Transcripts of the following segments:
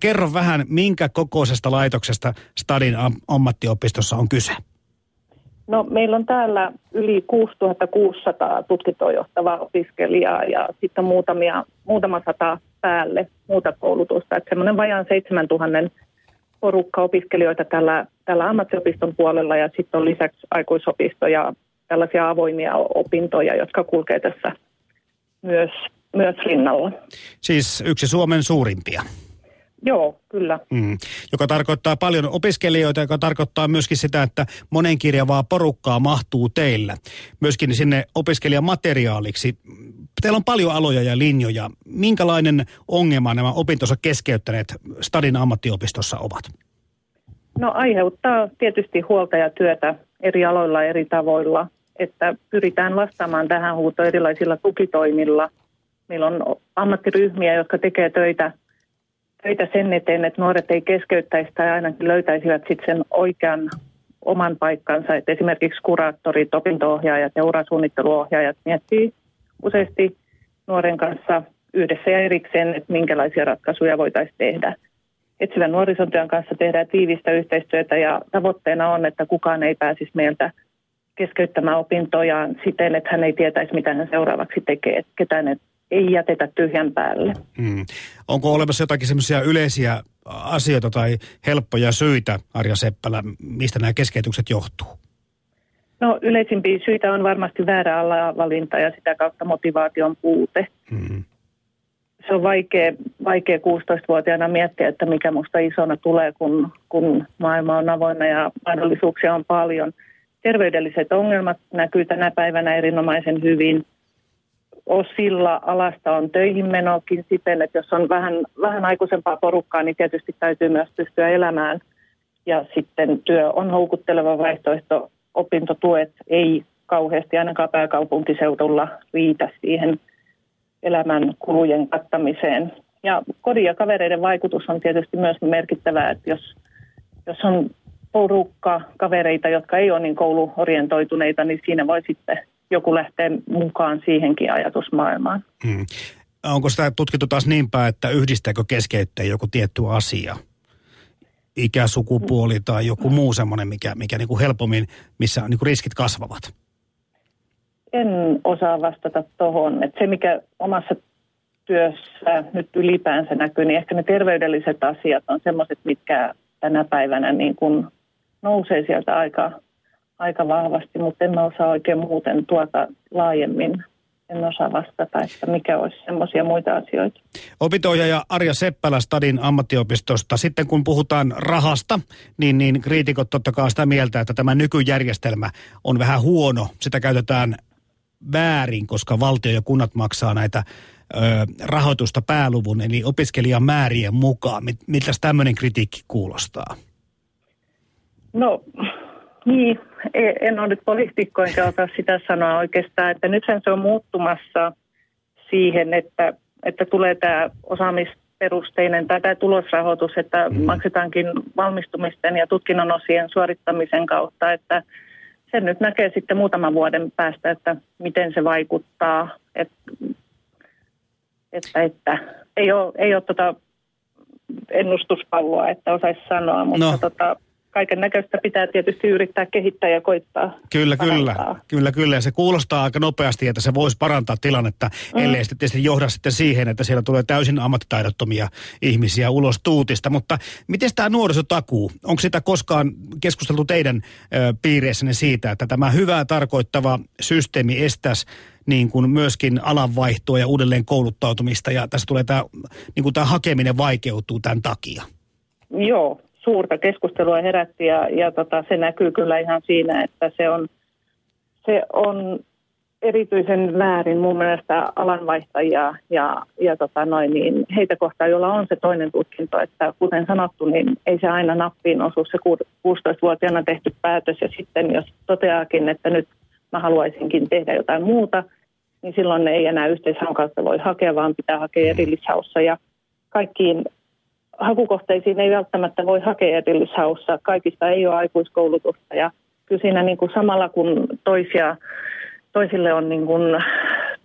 Kerro vähän, minkä kokoisesta laitoksesta Stadin ammattiopistossa on kyse? No, meillä on täällä yli 6600 tutkintoa johtavaa opiskelijaa ja sitten muutamia, muutama sata päälle muuta koulutusta. Että semmoinen vajaan 7000 porukka opiskelijoita tällä, tällä ammattiopiston puolella ja sitten on lisäksi aikuisopisto ja tällaisia avoimia opintoja, jotka kulkee tässä myös, myös rinnalla. Siis yksi Suomen suurimpia. Joo, kyllä. Mm. Joka tarkoittaa paljon opiskelijoita, joka tarkoittaa myöskin sitä, että monenkirjavaa porukkaa mahtuu teillä. Myöskin sinne opiskelijamateriaaliksi. Teillä on paljon aloja ja linjoja. Minkälainen ongelma nämä opintonsa keskeyttäneet Stadin ammattiopistossa ovat? No aiheuttaa tietysti huolta ja työtä eri aloilla eri tavoilla, että pyritään vastaamaan tähän huutoon erilaisilla tukitoimilla. Meillä on ammattiryhmiä, jotka tekee töitä töitä sen eteen, että nuoret ei keskeyttäisi tai ainakin löytäisivät sitten sen oikean oman paikkansa. Että esimerkiksi kuraattorit, opinto-ohjaajat ja urasuunnitteluohjaajat miettii useasti nuoren kanssa yhdessä ja erikseen, että minkälaisia ratkaisuja voitaisiin tehdä. Etsivän nuorisotyön kanssa tehdään tiivistä yhteistyötä ja tavoitteena on, että kukaan ei pääsisi meiltä keskeyttämään opintojaan siten, että hän ei tietäisi, mitä hän seuraavaksi tekee, että ketään ei jätetä tyhjän päälle. Hmm. Onko olemassa jotakin semmoisia yleisiä asioita tai helppoja syitä, Arja Seppälä, mistä nämä keskeytykset johtuu? No yleisimpiä syitä on varmasti väärä alavalinta ja sitä kautta motivaation puute. Hmm. Se on vaikea, vaikea 16-vuotiaana miettiä, että mikä musta isona tulee, kun, kun maailma on avoinna ja mahdollisuuksia on paljon. Terveydelliset ongelmat näkyy tänä päivänä erinomaisen hyvin – osilla alasta on töihin menokin siten, että jos on vähän, vähän aikuisempaa porukkaa, niin tietysti täytyy myös pystyä elämään. Ja sitten työ on houkutteleva vaihtoehto. Opintotuet ei kauheasti ainakaan pääkaupunkiseudulla riitä siihen elämän kulujen kattamiseen. Ja kodin ja kavereiden vaikutus on tietysti myös merkittävää, että jos, jos on porukka kavereita, jotka ei ole niin kouluorientoituneita, niin siinä voi sitten joku lähtee mukaan siihenkin ajatusmaailmaan. Hmm. Onko sitä tutkittu taas niin päin, että yhdistääkö keskeyttäjä joku tietty asia? Ikä, sukupuoli tai joku muu semmoinen, mikä, mikä niin kuin helpommin, missä niin kuin riskit kasvavat? En osaa vastata tuohon. Se, mikä omassa työssä nyt ylipäänsä näkyy, niin ehkä ne terveydelliset asiat on semmoiset, mitkä tänä päivänä niin kuin nousee sieltä aika aika vahvasti, mutta en mä osaa oikein muuten tuota laajemmin en osaa vastata, että mikä olisi semmoisia muita asioita. Opintoja Arja Seppälä Stadin ammattiopistosta. Sitten kun puhutaan rahasta, niin, niin kriitikot totta kai sitä mieltä, että tämä nykyjärjestelmä on vähän huono. Sitä käytetään väärin, koska valtio ja kunnat maksaa näitä ö, rahoitusta pääluvun, eli opiskelijan määrien mukaan. Miltä tämmöinen kritiikki kuulostaa? No niin, e, en ole nyt poliitikko enkä osaa sitä sanoa oikeastaan, että nythän se on muuttumassa siihen, että, että tulee tämä osaamisperusteinen tai tämä tulosrahoitus, että mm. maksetaankin valmistumisten ja tutkinnon osien suorittamisen kautta, että sen nyt näkee sitten muutaman vuoden päästä, että miten se vaikuttaa, että, että, että ei ole, ei ole tuota ennustuspalloa, että osaisi sanoa, mutta no. tota, kaiken näköistä pitää tietysti yrittää kehittää ja koittaa. Kyllä, parantaa. kyllä. Kyllä, kyllä. Ja se kuulostaa aika nopeasti, että se voisi parantaa tilannetta, mm. ellei sitten tietysti johda sitten siihen, että siellä tulee täysin ammattitaidottomia ihmisiä ulos tuutista. Mutta miten tämä nuorisotakuu? Onko sitä koskaan keskusteltu teidän ö, piireissänne siitä, että tämä hyvää tarkoittava systeemi estäisi niin kuin myöskin alanvaihtoa ja uudelleen kouluttautumista ja tässä tulee tämä, niin kuin tämä hakeminen vaikeutuu tämän takia? Joo, suurta keskustelua herätti ja, ja tota, se näkyy kyllä ihan siinä, että se on, se on erityisen väärin mun mielestä alanvaihtajia ja, ja tota noin, niin heitä kohtaan, joilla on se toinen tutkinto. Että kuten sanottu, niin ei se aina nappiin osu se 16-vuotiaana tehty päätös ja sitten jos toteakin, että nyt mä haluaisinkin tehdä jotain muuta, niin silloin ei enää yhteishaun kautta voi hakea, vaan pitää hakea erillishaussa ja kaikkiin hakukohteisiin ei välttämättä voi hakea erillishaussa. Kaikista ei ole aikuiskoulutusta ja kyllä siinä niin kuin samalla kun toisia, toisille on niin kuin,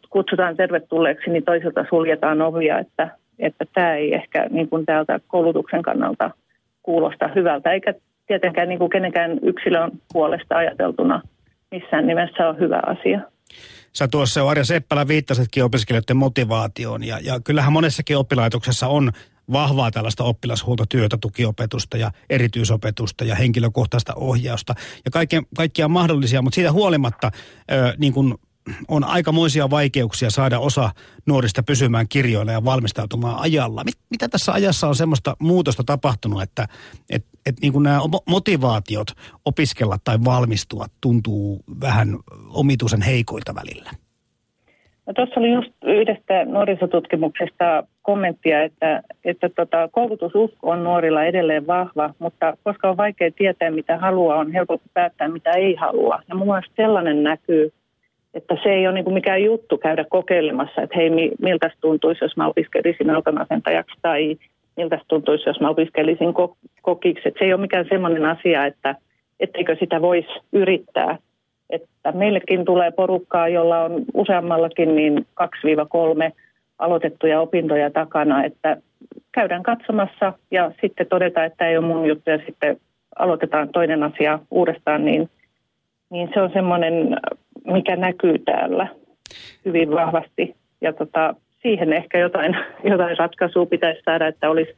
kutsutaan tervetulleeksi, niin toisilta suljetaan ovia, että, että tämä ei ehkä niin kuin täältä koulutuksen kannalta kuulosta hyvältä, eikä tietenkään niin kuin kenenkään yksilön puolesta ajateltuna missään nimessä on hyvä asia. Sä tuossa Arja Seppälä viittasitkin opiskelijoiden motivaatioon ja, ja kyllähän monessakin oppilaitoksessa on vahvaa tällaista oppilashuoltotyötä, tukiopetusta ja erityisopetusta ja henkilökohtaista ohjausta ja kaikkea, kaikkia mahdollisia, mutta siitä huolimatta ö, niin kuin on aikamoisia vaikeuksia saada osa nuorista pysymään kirjoilla ja valmistautumaan ajalla. Mit, mitä tässä ajassa on semmoista muutosta tapahtunut, että et, et niin nämä motivaatiot opiskella tai valmistua tuntuu vähän omituisen heikoilta välillä? No, tuossa oli just yhdestä nuorisotutkimuksesta kommenttia, että, että tota, koulutususko on nuorilla edelleen vahva, mutta koska on vaikea tietää, mitä haluaa, on helpompi päättää, mitä ei halua. Ja mun mielestä sellainen näkyy että se ei ole niin mikään juttu käydä kokeilemassa, että hei, miltä tuntuisi, jos mä opiskelisin autonasentajaksi tai miltä tuntuisi, jos mä opiskelisin kokiksi. Että se ei ole mikään sellainen asia, että etteikö sitä voisi yrittää. Että meillekin tulee porukkaa, jolla on useammallakin niin 2-3 aloitettuja opintoja takana, että käydään katsomassa ja sitten todetaan, että ei ole mun juttu ja sitten aloitetaan toinen asia uudestaan, niin, niin se on semmoinen mikä näkyy täällä hyvin vahvasti. Ja tota, siihen ehkä jotain, jotain ratkaisua pitäisi saada, että olisi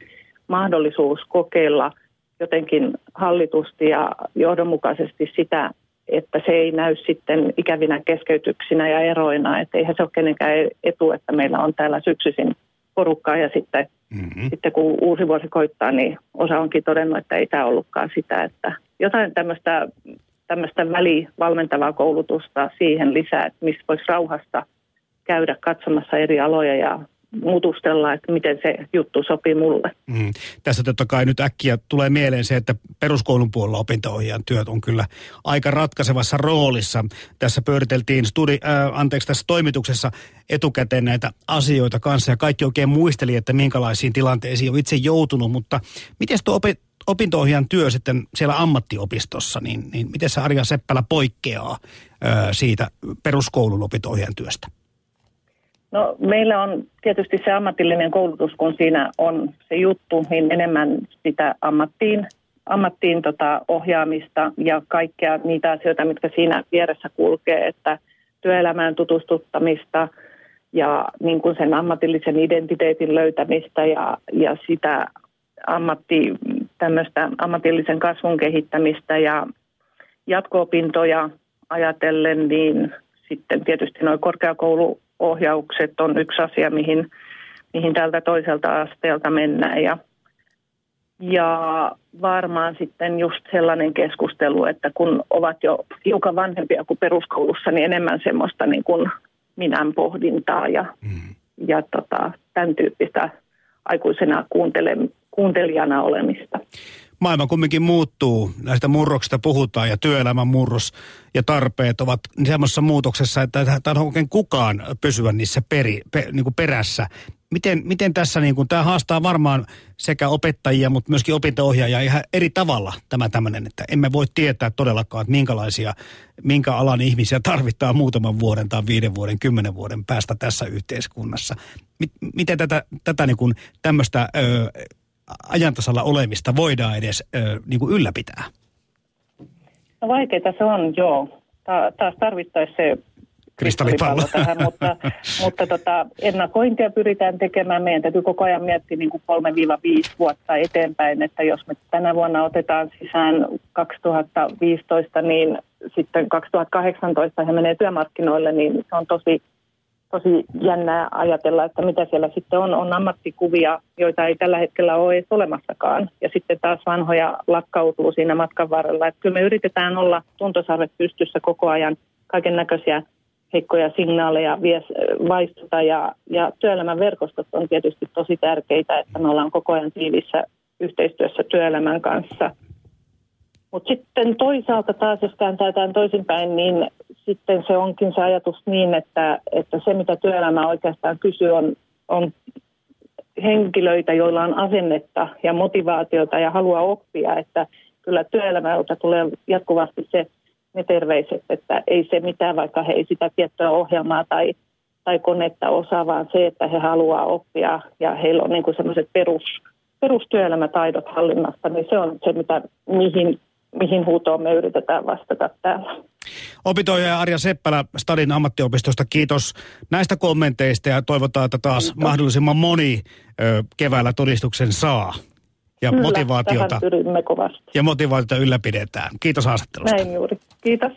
mahdollisuus kokeilla jotenkin hallitusti ja johdonmukaisesti sitä, että se ei näy sitten ikävinä keskeytyksinä ja eroina. Että eihän se ole kenenkään etu, että meillä on täällä syksyisin porukkaa ja sitten, mm-hmm. sitten kun uusi vuosi koittaa, niin osa onkin todennut, että ei tämä ollutkaan sitä. Että jotain tämmöistä tämmöistä välivalmentavaa koulutusta siihen lisää, että missä voisi rauhassa käydä katsomassa eri aloja ja mutustella, että miten se juttu sopii mulle. Mm. Tässä totta kai nyt äkkiä tulee mieleen se, että peruskoulun puolella opinto työt on kyllä aika ratkaisevassa roolissa. Tässä pyöriteltiin studi, äh, anteeksi, tässä toimituksessa etukäteen näitä asioita kanssa ja kaikki oikein muisteli, että minkälaisiin tilanteisiin on itse joutunut, mutta miten tuo opi, opinto työ sitten siellä ammattiopistossa, niin, niin miten se Arja Seppälä poikkeaa ö, siitä peruskoulun opinto työstä? No meillä on tietysti se ammatillinen koulutus, kun siinä on se juttu, niin enemmän sitä ammattiin, ammattiin tota ohjaamista ja kaikkea niitä asioita, mitkä siinä vieressä kulkee, että työelämään tutustuttamista ja niin kuin sen ammatillisen identiteetin löytämistä ja, ja sitä ammatti, ammatillisen kasvun kehittämistä ja jatko-opintoja ajatellen, niin sitten tietysti nuo korkeakouluohjaukset on yksi asia, mihin, mihin tältä toiselta asteelta mennään. Ja, ja varmaan sitten just sellainen keskustelu, että kun ovat jo hiukan vanhempia kuin peruskoulussa, niin enemmän semmoista niin kuin minän pohdintaa ja, mm. ja tota, tämän tyyppistä aikuisena kuuntelijana olemista maailma kumminkin muuttuu, näistä murroksista puhutaan ja työelämän murros ja tarpeet ovat semmoisessa muutoksessa, että tämä on oikein kukaan pysyä niissä peri, pe, niin kuin perässä. Miten, miten tässä, niin kuin, tämä haastaa varmaan sekä opettajia, mutta myöskin opinto-ohjaajia ihan eri tavalla tämä tämmöinen, että emme voi tietää todellakaan, että minkälaisia, minkä alan ihmisiä tarvitaan muutaman vuoden tai viiden vuoden, kymmenen vuoden päästä tässä yhteiskunnassa. Miten tätä, tätä niin kuin, tämmöistä ö, ajantasalla olemista voidaan edes ö, niin kuin ylläpitää? No vaikeaa se on, joo. Ta- taas tarvittaisiin se kristallipallo tähän, mutta, mutta tota, ennakointia pyritään tekemään. Meidän täytyy koko ajan miettiä niin kuin 3-5 vuotta eteenpäin, että jos me tänä vuonna otetaan sisään 2015, niin sitten 2018 he menee työmarkkinoille, niin se on tosi tosi jännää ajatella, että mitä siellä sitten on. On ammattikuvia, joita ei tällä hetkellä ole edes olemassakaan. Ja sitten taas vanhoja lakkautuu siinä matkan varrella. Että kyllä me yritetään olla tuntosarvet pystyssä koko ajan kaiken näköisiä heikkoja signaaleja vaistuta. Ja, ja työelämän verkostot on tietysti tosi tärkeitä, että me ollaan koko ajan tiivissä yhteistyössä työelämän kanssa – mutta sitten toisaalta taas, jos kääntää tämän toisinpäin, niin sitten se onkin se ajatus niin, että, että se mitä työelämä oikeastaan kysyy on, on henkilöitä, joilla on asennetta ja motivaatiota ja halua oppia, että kyllä työelämältä tulee jatkuvasti se, ne terveiset, että ei se mitään, vaikka he ei sitä tiettyä ohjelmaa tai, tai konetta osaa, vaan se, että he haluaa oppia ja heillä on niin sellaiset perus, perustyöelämätaidot hallinnasta, niin se on se, mitä, mihin, mihin huutoon me yritetään vastata täällä. Opitoija Arja Seppälä Stadin ammattiopistosta, kiitos näistä kommenteista ja toivotaan, että taas kiitos. mahdollisimman moni ö, keväällä todistuksen saa. Ja Kyllä, motivaatiota, kovasti. ja motivaatiota ylläpidetään. Kiitos haastattelusta. Näin juuri. Kiitos.